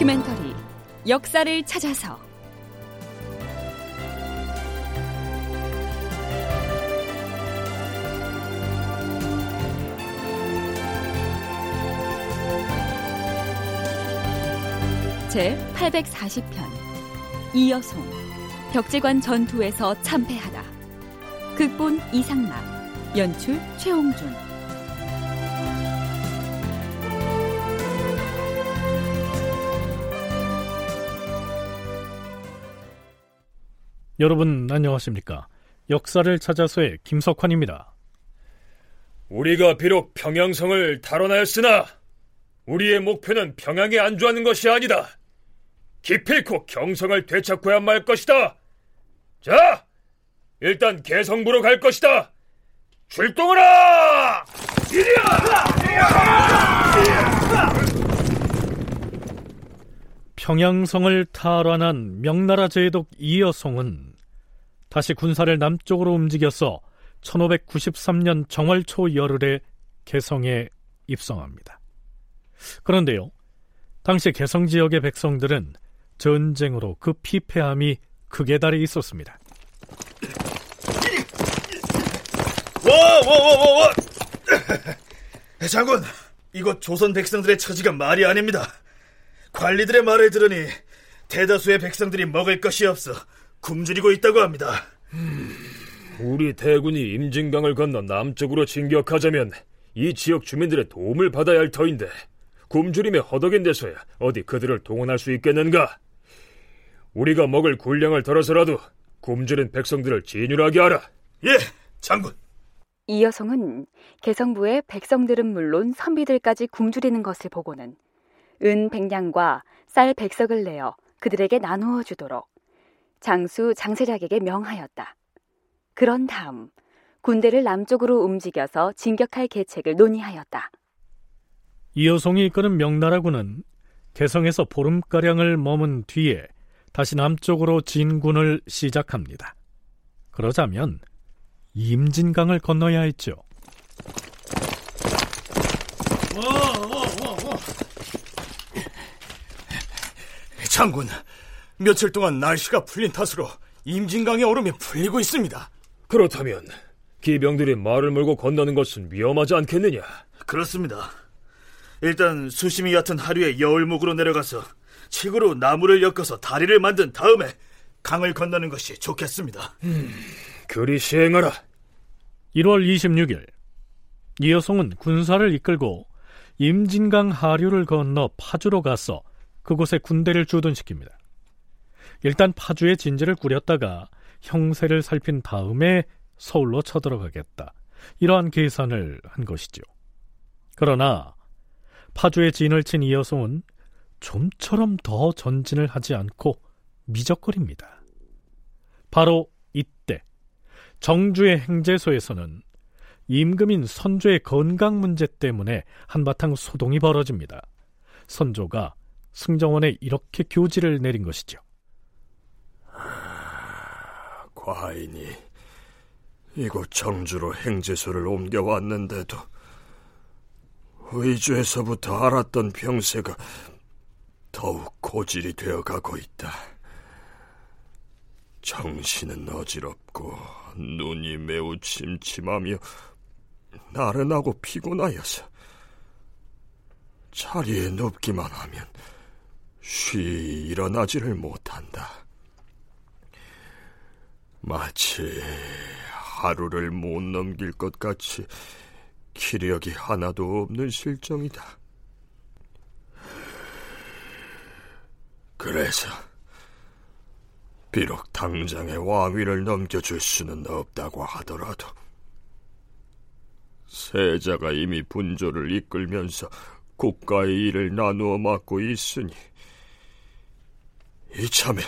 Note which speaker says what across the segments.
Speaker 1: 다큐멘터리 역사를 찾아서. 제 840편 이여송 벽제관 전투에서 참패하다. 극본 이상락 연출 최홍준
Speaker 2: 여러분 안녕하십니까? 역사를 찾아서의 김석환입니다.
Speaker 3: 우리가 비록 평양성을 탈환하였으나 우리의 목표는 평양에 안주하는 것이 아니다. 기필코 경성을 되찾고야 말 것이다. 자, 일단 개성부로 갈 것이다. 출동하라!
Speaker 2: 평양성을 탈환한 명나라 제독 이여송은 다시 군사를 남쪽으로 움직여서 1593년 정월 초 열흘에 개성에 입성합니다. 그런데요, 당시 개성 지역의 백성들은 전쟁으로 그 피폐함이 극에 달해 있었습니다.
Speaker 4: 와, 와, 와, 와, 와! 장군, 이곳 조선 백성들의 처지가 말이 아닙니다. 관리들의 말을 들으니 대다수의 백성들이 먹을 것이 없어 굶주리고 있다고 합니다.
Speaker 3: 음, 우리 대군이 임진강을 건너 남쪽으로 진격하자면 이 지역 주민들의 도움을 받아야 할 터인데 굶주림에 허덕인 데서야 어디 그들을 동원할 수 있겠는가? 우리가 먹을 군량을 덜어서라도 굶주린 백성들을 진율하게 하라.
Speaker 4: 예, 장군.
Speaker 1: 이 여성은 개성부의 백성들은 물론 선비들까지 굶주리는 것을 보고는 은 백냥과 쌀 백석을 내어 그들에게 나누어 주도록 장수 장세작에게 명하였다. 그런 다음 군대를 남쪽으로 움직여서 진격할 계책을 논의하였다.
Speaker 2: 이여송이 이끄는 명나라군은 개성에서 보름가량을 머문 뒤에 다시 남쪽으로 진군을 시작합니다. 그러자면 임진강을 건너야 했죠.
Speaker 4: 장군, 며칠 동안 날씨가 풀린 탓으로 임진강의 얼음이 풀리고 있습니다.
Speaker 3: 그렇다면 기병들이 말을 몰고 건너는 것은 위험하지 않겠느냐?
Speaker 4: 그렇습니다. 일단 수심이 얕은 하류의 여울목으로 내려가서 칡으로 나무를 엮어서 다리를 만든 다음에 강을 건너는 것이 좋겠습니다.
Speaker 3: 음, 그리 시행하라.
Speaker 2: 1월 26일 이여송은 군사를 이끌고 임진강 하류를 건너 파주로 가서 그곳에 군대를 주둔시킵니다. 일단 파주에 진지를 꾸렸다가 형세를 살핀 다음에 서울로 쳐들어가겠다. 이러한 계산을 한 것이죠. 그러나 파주에 진을 친 이여송은 좀처럼 더 전진을 하지 않고 미적거립니다. 바로 이때 정주의 행제소에서는 임금인 선조의 건강 문제 때문에 한바탕 소동이 벌어집니다. 선조가 승정원에 이렇게 교지를 내린 것이죠.
Speaker 5: 과인이 이곳 정주로 행제소를 옮겨왔는데도 의주에서부터 알았던 병세가 더욱 고질이 되어가고 있다. 정신은 어지럽고 눈이 매우 침침하며 나른하고 피곤하여서 자리에 눕기만 하면 쉬 일어나지를 못한다. 마치 하루를 못 넘길 것 같이 기력이 하나도 없는 실정이다. 그래서 비록 당장의 왕위를 넘겨줄 수는 없다고 하더라도 세자가 이미 분조를 이끌면서 국가의 일을 나누어 맡고 있으니 이참에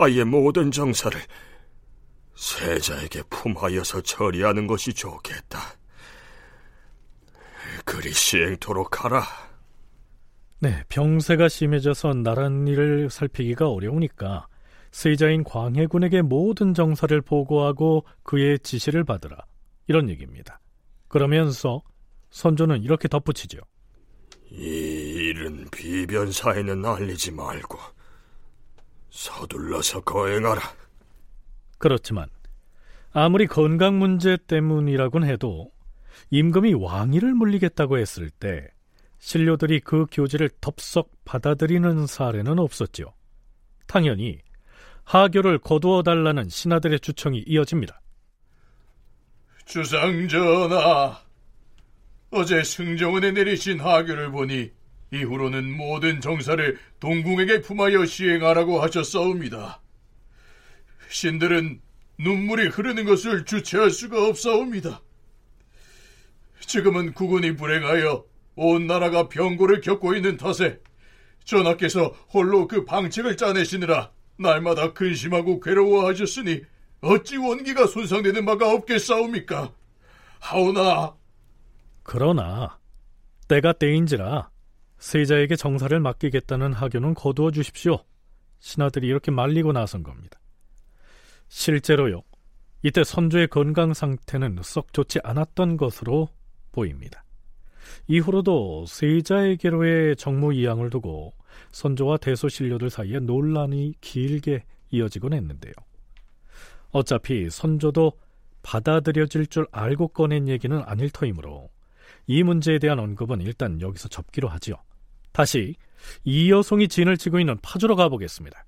Speaker 5: 아예 모든 정사를 세자에게 품하여서 처리하는 것이 좋겠다. 그리 시행토록 하라.
Speaker 2: 네, 병세가 심해져서 나란 일을 살피기가 어려우니까 세자인 광해군에게 모든 정사를 보고하고 그의 지시를 받으라. 이런 얘기입니다. 그러면서 선조는 이렇게 덧붙이죠.
Speaker 5: 이 일은 비변사에는 알리지 말고 서둘러서 거행하라.
Speaker 2: 그렇지만 아무리 건강 문제 때문이라곤 해도 임금이 왕위를 물리겠다고 했을 때 신료들이 그 교지를 덥석 받아들이는 사례는 없었지요. 당연히 하교를 거두어 달라는 신하들의 주청이 이어집니다.
Speaker 6: 주상전하, 어제 승정원에 내리신 하교를 보니 이후로는 모든 정사를 동궁에게 품하여 시행하라고 하셨사옵니다. 신들은 눈물이 흐르는 것을 주체할 수가 없사옵니다. 지금은 국군이 불행하여 온 나라가 병고를 겪고 있는 탓에 전하께서 홀로 그 방책을 짜내시느라 날마다 근심하고 괴로워하셨으니 어찌 원기가 손상되는 바가 없겠사옵니까? 하오나
Speaker 2: 그러나 때가 때인지라 세자에게 정사를 맡기겠다는 하교는 거두어 주십시오. 신하들이 이렇게 말리고 나선 겁니다. 실제로요. 이때 선조의 건강 상태는 썩 좋지 않았던 것으로 보입니다. 이후로도 세자에게로의 정무 이양을 두고 선조와 대소신료들 사이에 논란이 길게 이어지곤 했는데요. 어차피 선조도 받아들여질 줄 알고 꺼낸 얘기는 아닐 터이므로 이 문제에 대한 언급은 일단 여기서 접기로 하지요. 다시 이 여성이 진을 치고 있는 파주로 가보겠습니다.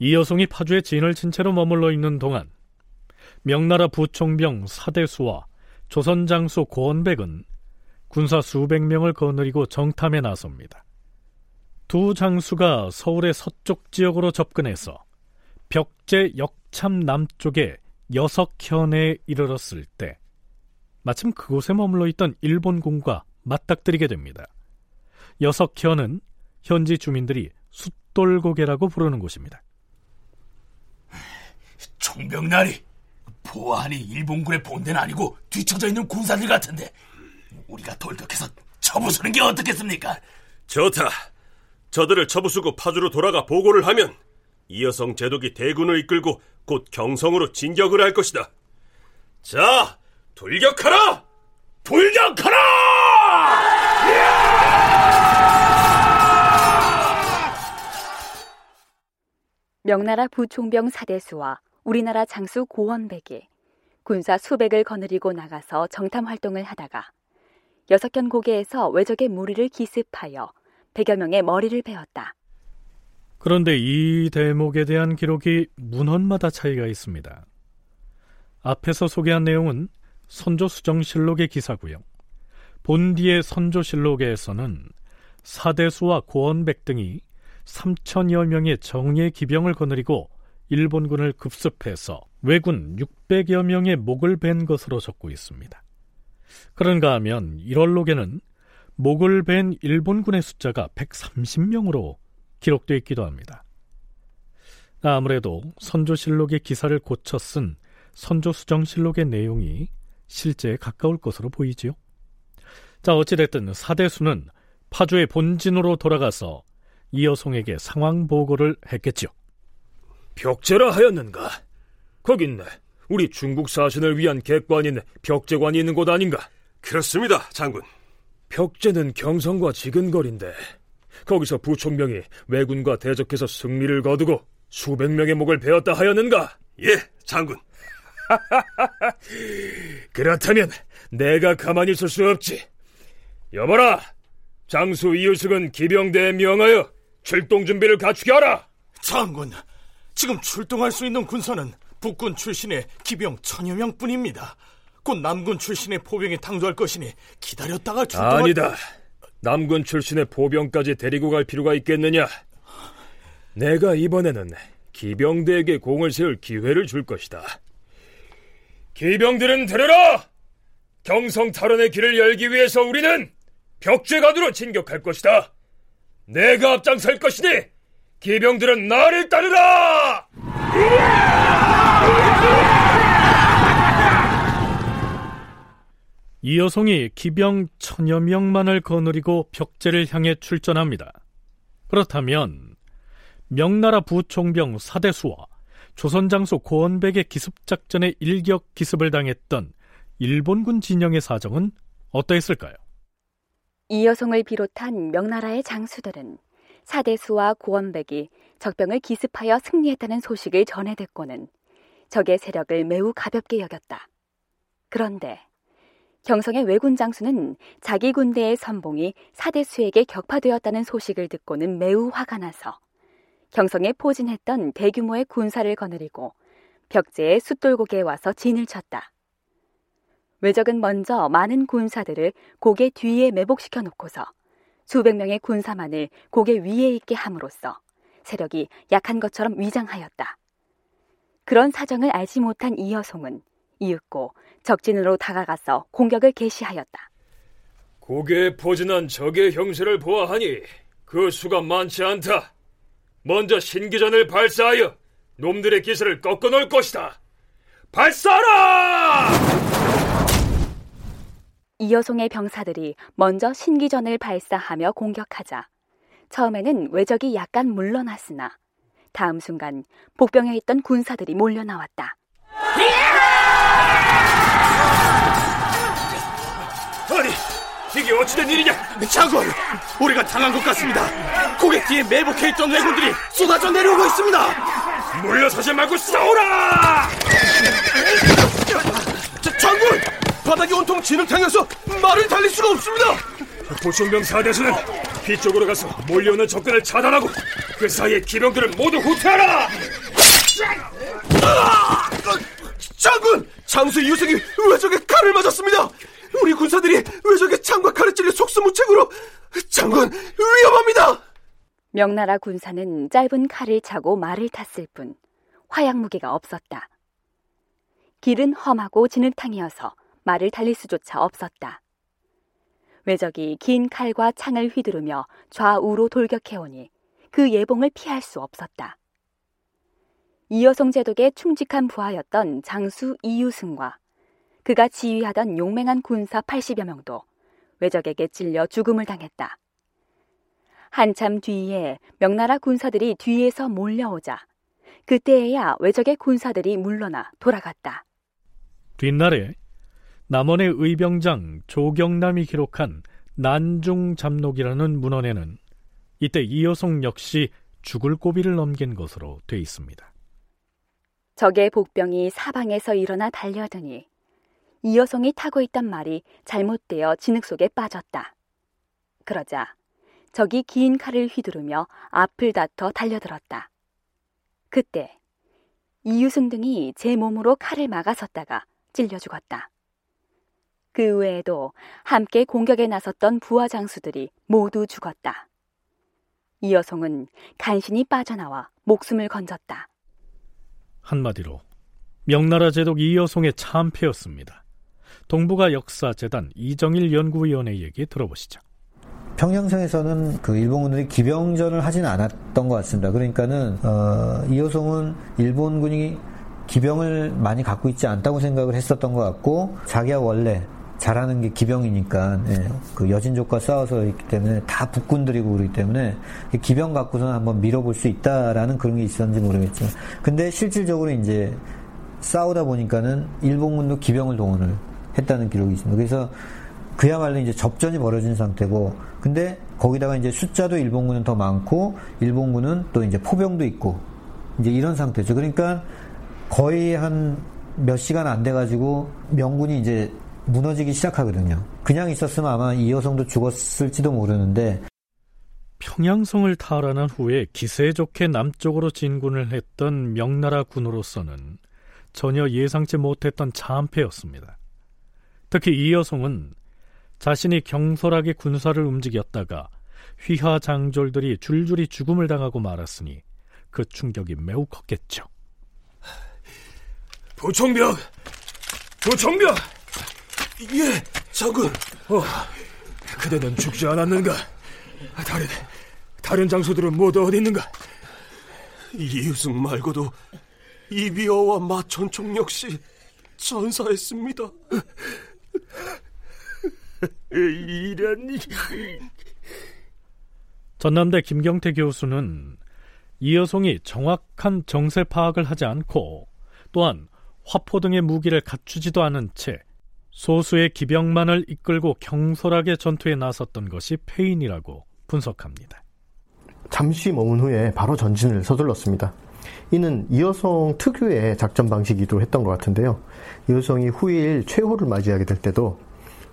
Speaker 2: 이 여성이 파주에 진을 친 채로 머물러 있는 동안 명나라 부총병 사대수와 조선 장수 고원백은 군사 수백 명을 거느리고 정탐에 나섭니다. 두 장수가 서울의 서쪽 지역으로 접근해서 벽제 역참 남쪽의 여석현에 이르렀을 때 마침 그곳에 머물러 있던 일본군과 맞닥뜨리게 됩니다. 여석현은 현지 주민들이 숫돌고개라고 부르는 곳입니다.
Speaker 7: 총병날이 보안이 일본군의 본대는 아니고 뒤쳐져 있는 군사들 같은데 우리가 돌격해서 쳐부수는 게 어떻겠습니까?
Speaker 8: 좋다. 저들을 쳐부수고 파주로 돌아가 보고를 하면 이 여성 제독이 대군을 이끌고 곧 경성으로 진격을 할 것이다. 자, 돌격하라! 돌격하라!
Speaker 1: 명나라 부총병 사대수와 우리나라 장수 고원백이 군사 수백을 거느리고 나가서 정탐 활동을 하다가 여석현 고개에서 외적의 무리를 기습하여 백여 명의 머리를 베었다.
Speaker 2: 그런데 이 대목에 대한 기록이 문헌마다 차이가 있습니다. 앞에서 소개한 내용은 선조수정실록의 기사고요. 본디의 선조실록에서는 사대수와 고원백 등이 3천여 명의 정예 기병을 거느리고 일본군을 급습해서 왜군 600여 명의 목을 벤 것으로 적고 있습니다. 그런가 하면 1월록에는 목을 벤 일본군의 숫자가 130명으로 기록되어 있기도 합니다. 아무래도 선조실록의 기사를 고쳐 쓴 선조수정실록의 내용이 실제에 가까울 것으로 보이지요. 자, 어찌됐든 사대수는 파주의 본진으로 돌아가서 이여송에게 상황 보고를 했겠죠.
Speaker 3: 벽제라 하였는가? 거긴 우리 중국 사신을 위한 객관인 벽제관이 있는 곳 아닌가?
Speaker 8: 그렇습니다, 장군.
Speaker 3: 벽제는 경성과 지근거리인데 거기서 부총병이 왜군과 대적해서 승리를 거두고 수백 명의 목을 베었다 하였는가?
Speaker 8: 예, 장군.
Speaker 3: 그렇다면 내가 가만히 있을 수 없지. 여보라, 장수 이유승은 기병대에 명하여 출동 준비를 갖추게 하라.
Speaker 7: 장군, 지금 출동할 수 있는 군사는 북군 출신의 기병 천여 명뿐입니다. 곧 남군 출신의 포병이 당도할 것이니 기다렸다가 출동할...
Speaker 3: 아니다. 남군 출신의 포병까지 데리고 갈 필요가 있겠느냐? 내가 이번에는 기병대에게 공을 세울 기회를 줄 것이다. 기병들은 들으라! 경성 탈원의 길을 열기 위해서 우리는 벽제간으로 진격할 것이다. 내가 앞장설 것이니 기병들은 나를 따르라!
Speaker 2: 이 여성이 기병 천여 명만을 거느리고 벽제를 향해 출전합니다. 그렇다면 명나라 부총병 사대수와 조선장수 고원백의 기습작전에 일격 기습을 당했던 일본군 진영의 사정은 어떠했을까요?
Speaker 1: 이여송을 비롯한 명나라의 장수들은 사대수와 고원백이 적병을 기습하여 승리했다는 소식을 전해 듣고는 적의 세력을 매우 가볍게 여겼다. 그런데 경성의 왜군 장수는 자기 군대의 선봉이 사대수에게 격파되었다는 소식을 듣고는 매우 화가 나서 경성에 포진했던 대규모의 군사를 거느리고 벽제의 숫돌고개에 와서 진을 쳤다. 외적은 먼저 많은 군사들을 고개 뒤에 매복시켜 놓고서 수백 명의 군사만을 고개 위에 있게 함으로써 세력이 약한 것처럼 위장하였다. 그런 사정을 알지 못한 이여송은 이윽고 적진으로 다가가서 공격을 개시하였다.
Speaker 3: 고개에 포진한 적의 형세를 보아하니 그 수가 많지 않다. 먼저 신기전을 발사하여 놈들의 기세를 꺾어놓을 것이다. 발사하라!
Speaker 1: 이여송의 병사들이 먼저 신기전을 발사하며 공격하자 처음에는 외적이 약간 물러났으나 다음 순간 복병에 있던 군사들이 몰려 나왔다.
Speaker 3: 아니, 이게 어찌된 일이냐?
Speaker 7: 장군, 우리가 당한 것 같습니다. 고객 뒤에 매복해 있던 왜군들이 쏟아져 내려오고 있습니다.
Speaker 3: 물러서지 말고 싸우라!
Speaker 7: 자, 장군, 바닥이 온통 진흙탕이어서 말을 달릴 수가 없습니다.
Speaker 3: 보충병 사대수는 뒤쪽으로 가서 몰려오는 적군을 차단하고 그 사이에 기병들을 모두 후퇴하라!
Speaker 7: 장군, 장수 이유석이 외적의 칼을 맞았습니다. 우리 군사들이 외적의 창과 칼에 찔려 속수무책으로 장군 위험합니다.
Speaker 1: 명나라 군사는 짧은 칼을 차고 말을 탔을 뿐 화약 무기가 없었다. 길은 험하고 진흙탕이어서 말을 달릴 수조차 없었다. 외적이 긴 칼과 창을 휘두르며 좌우로 돌격해오니 그 예봉을 피할 수 없었다. 이여송 제독의 충직한 부하였던 장수 이유승과 그가 지휘하던 용맹한 군사 80여 명도 외적에게 찔려 죽음을 당했다. 한참 뒤에 명나라 군사들이 뒤에서 몰려오자 그때에야 외적의 군사들이 물러나 돌아갔다.
Speaker 2: 뒷날에 남원의 의병장 조경남이 기록한 난중잡록이라는 문헌에는 이때 이여송 역시 죽을 고비를 넘긴 것으로 돼 있습니다.
Speaker 1: 적의 복병이 사방에서 일어나 달려드니 이여송이 타고 있던 말이 잘못되어 진흙 속에 빠졌다. 그러자 적이 긴 칼을 휘두르며 앞을 다퉈 달려들었다. 그때 이유승 등이 제 몸으로 칼을 막아섰다가 찔려 죽었다. 그 외에도 함께 공격에 나섰던 부하 장수들이 모두 죽었다. 이여송은 간신히 빠져나와 목숨을 건졌다.
Speaker 2: 한마디로 명나라 제독 이여송의 참패였습니다. 동북아 역사재단 이정일 연구위원의 얘기 들어보시죠.
Speaker 9: 평양성에서는 그 일본군들이 기병전을 하진 않았던 것 같습니다. 그러니까는 어, 이호송은 일본군이 기병을 많이 갖고 있지 않다고 생각을 했었던 것 같고 자기가 원래 잘하는 게 기병이니까 예, 그 여진족과 싸워서 있기 때문에 다 북군들이고 그러기 때문에 기병 갖고서는 한번 밀어볼 수 있다라는 그런 게 있었는지 모르겠지만 근데 실질적으로 이제 싸우다 보니까는 일본군도 기병을 동원을 했다는 기록이 있습니다. 그래서 그야말로 이제 접전이 벌어진 상태고, 근데 거기다가 이제 숫자도 일본군은 더 많고, 일본군은 또 이제 포병도 있고, 이제 이런 상태죠. 그러니까 거의 한 몇 시간 안 돼가지고 명군이 이제 무너지기 시작하거든요. 그냥 있었으면 아마 이 여성도 죽었을지도 모르는데,
Speaker 2: 평양성을 탈환한 후에 기세 좋게 남쪽으로 진군을 했던 명나라 군으로서는 전혀 예상치 못했던 참패였습니다. 특히 이여송은 자신이 경솔하게 군사를 움직였다가 휘하 장졸들이 줄줄이 죽음을 당하고 말았으니 그 충격이 매우 컸겠죠.
Speaker 3: 부총병! 부총병!
Speaker 7: 예, 장군.
Speaker 3: 어, 그대는 죽지 않았는가? 다른, 다른 장소들은 모두 어디 있는가?
Speaker 7: 이유승 말고도 이비어와 마천총 역시 전사했습니다.
Speaker 3: 이런
Speaker 2: 전남대 김경태 교수는 이여송이 정확한 정세 파악을 하지 않고 또한 화포 등의 무기를 갖추지도 않은 채 소수의 기병만을 이끌고 경솔하게 전투에 나섰던 것이 패인이라고 분석합니다.
Speaker 10: 잠시 머문 후에 바로 전진을 서둘렀습니다. 이는 이여성 특유의 작전 방식이기도 했던 것 같은데요. 이여성이 후일 최후를 맞이하게 될 때도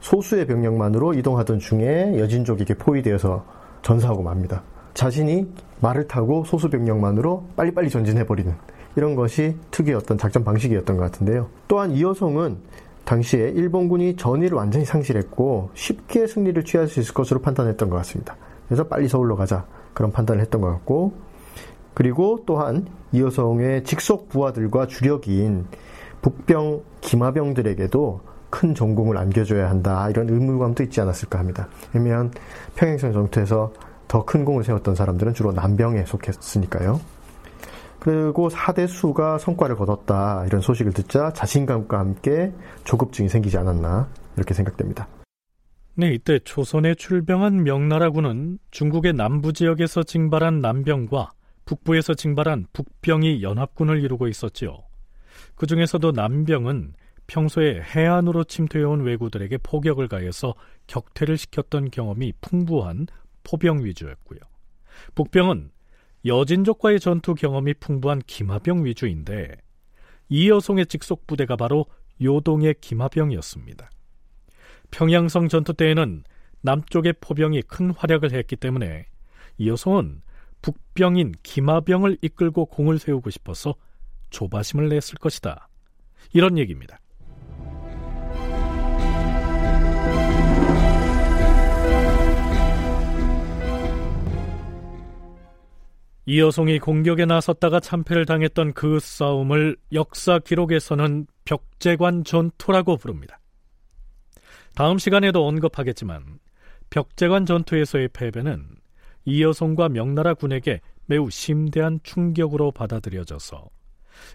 Speaker 10: 소수의 병력만으로 이동하던 중에 여진족에게 포위되어서 전사하고 맙니다. 자신이 말을 타고 소수 병력만으로 빨리빨리 전진해버리는 이런 것이 특유의 어떤 작전 방식이었던 것 같은데요. 또한 이여성은 당시에 일본군이 전의를 완전히 상실했고 쉽게 승리를 취할 수 있을 것으로 판단했던 것 같습니다. 그래서 빨리 서울로 가자 그런 판단을 했던 것 같고 그리고 또한 이여성의 직속 부하들과 주력인 북병 기마병들에게도 큰 전공을 안겨줘야 한다 이런 의무감도 있지 않았을까 합니다. 왜냐하면 평행선 전투에서 더 큰 공을 세웠던 사람들은 주로 남병에 속했으니까요. 그리고 사대수가 성과를 거뒀다 이런 소식을 듣자 자신감과 함께 조급증이 생기지 않았나 이렇게 생각됩니다.
Speaker 2: 네, 이때 조선에 출병한 명나라군은 중국의 남부 지역에서 징발한 남병과 북부에서 징발한 북병이 연합군을 이루고 있었지요. 그 중에서도 남병은 평소에 해안으로 침투해온 왜구들에게 포격을 가해서 격퇴를 시켰던 경험이 풍부한 포병 위주였고요. 북병은 여진족과의 전투 경험이 풍부한 기마병 위주인데 이여송의 직속 부대가 바로 요동의 기마병이었습니다. 평양성 전투 때에는 남쪽의 포병이 큰 활약을 했기 때문에 이여송은 북병인 기마병을 이끌고 공을 세우고 싶어서 조바심을 냈을 것이다. 이런 얘기입니다. 이여송이 공격에 나섰다가 참패를 당했던 그 싸움을 역사 기록에서는 벽제관 전투라고 부릅니다. 다음 시간에도 언급하겠지만 벽제관 전투에서의 패배는 이여송과 명나라 군에게 매우 심대한 충격으로 받아들여져서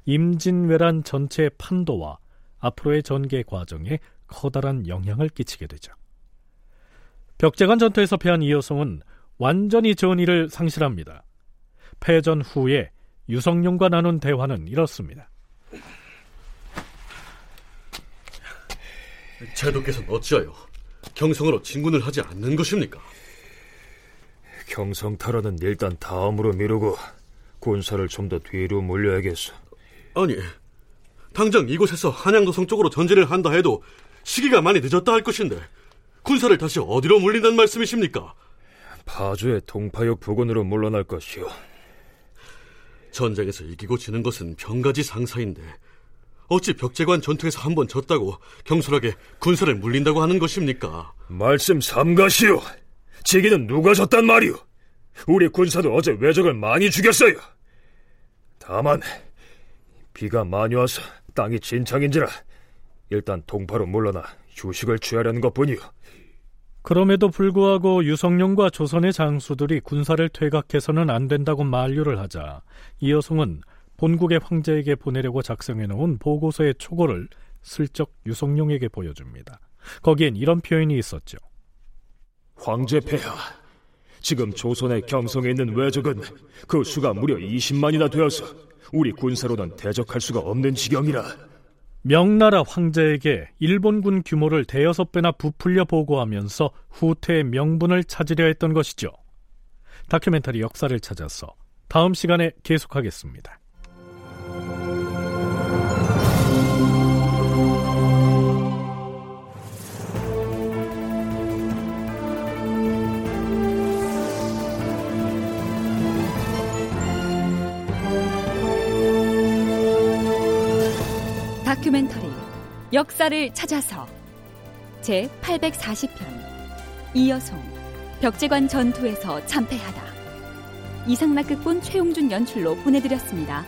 Speaker 2: 임진왜란 전체의 판도와 앞으로의 전개 과정에 커다란 영향을 끼치게 되죠. 벽제관 전투에서 패한 이여송은 완전히 전의를 상실합니다. 패전 후에 유성룡과 나눈 대화는 이렇습니다.
Speaker 11: 제도께서는 어찌하여 경성으로 진군을 하지 않는 것입니까?
Speaker 3: 경성 탈환은 일단 다음으로 미루고 군사를 좀 더 뒤로 몰려야겠어.
Speaker 11: 아니, 당장 이곳에서 한양도성 쪽으로 전진을 한다 해도 시기가 많이 늦었다 할 것인데 군사를 다시 어디로 물린다는 말씀이십니까?
Speaker 3: 파주의 동파역 부근으로 물러날 것이오.
Speaker 11: 전쟁에서 이기고 지는 것은 병가지 상사인데 어찌 벽제관 전투에서 한 번 졌다고 경솔하게 군사를 물린다고 하는 것입니까?
Speaker 3: 말씀 삼가시오. 지기는 누가 졌단 말이오? 우리 군사도 어제 외적을 많이 죽였어요. 다만 비가 많이 와서 땅이 진창인지라 일단 동파로 물러나 휴식을 취하려는 것뿐이오.
Speaker 2: 그럼에도 불구하고 유성룡과 조선의 장수들이 군사를 퇴각해서는 안 된다고 만류를 하자 이여송은 본국의 황제에게 보내려고 작성해 놓은 보고서의 초고를 슬쩍 유성룡에게 보여줍니다. 거기엔 이런 표현이 있었죠.
Speaker 3: 황제 폐하, 지금 조선의 경성에 있는 외적은 그 수가 무려 20만이나 되어서 우리 군사로는 대적할 수가 없는 지경이라.
Speaker 2: 명나라 황제에게 일본군 규모를 대여섯 배나 부풀려 보고하면서 후퇴의 명분을 찾으려 했던 것이죠. 다큐멘터리 역사를 찾아서 다음 시간에 계속하겠습니다.
Speaker 1: 다큐멘터리 역사를 찾아서 제 840편 이여송 벽제관 전투에서 참패하다 이상락극본 최용준 연출로 보내드렸습니다.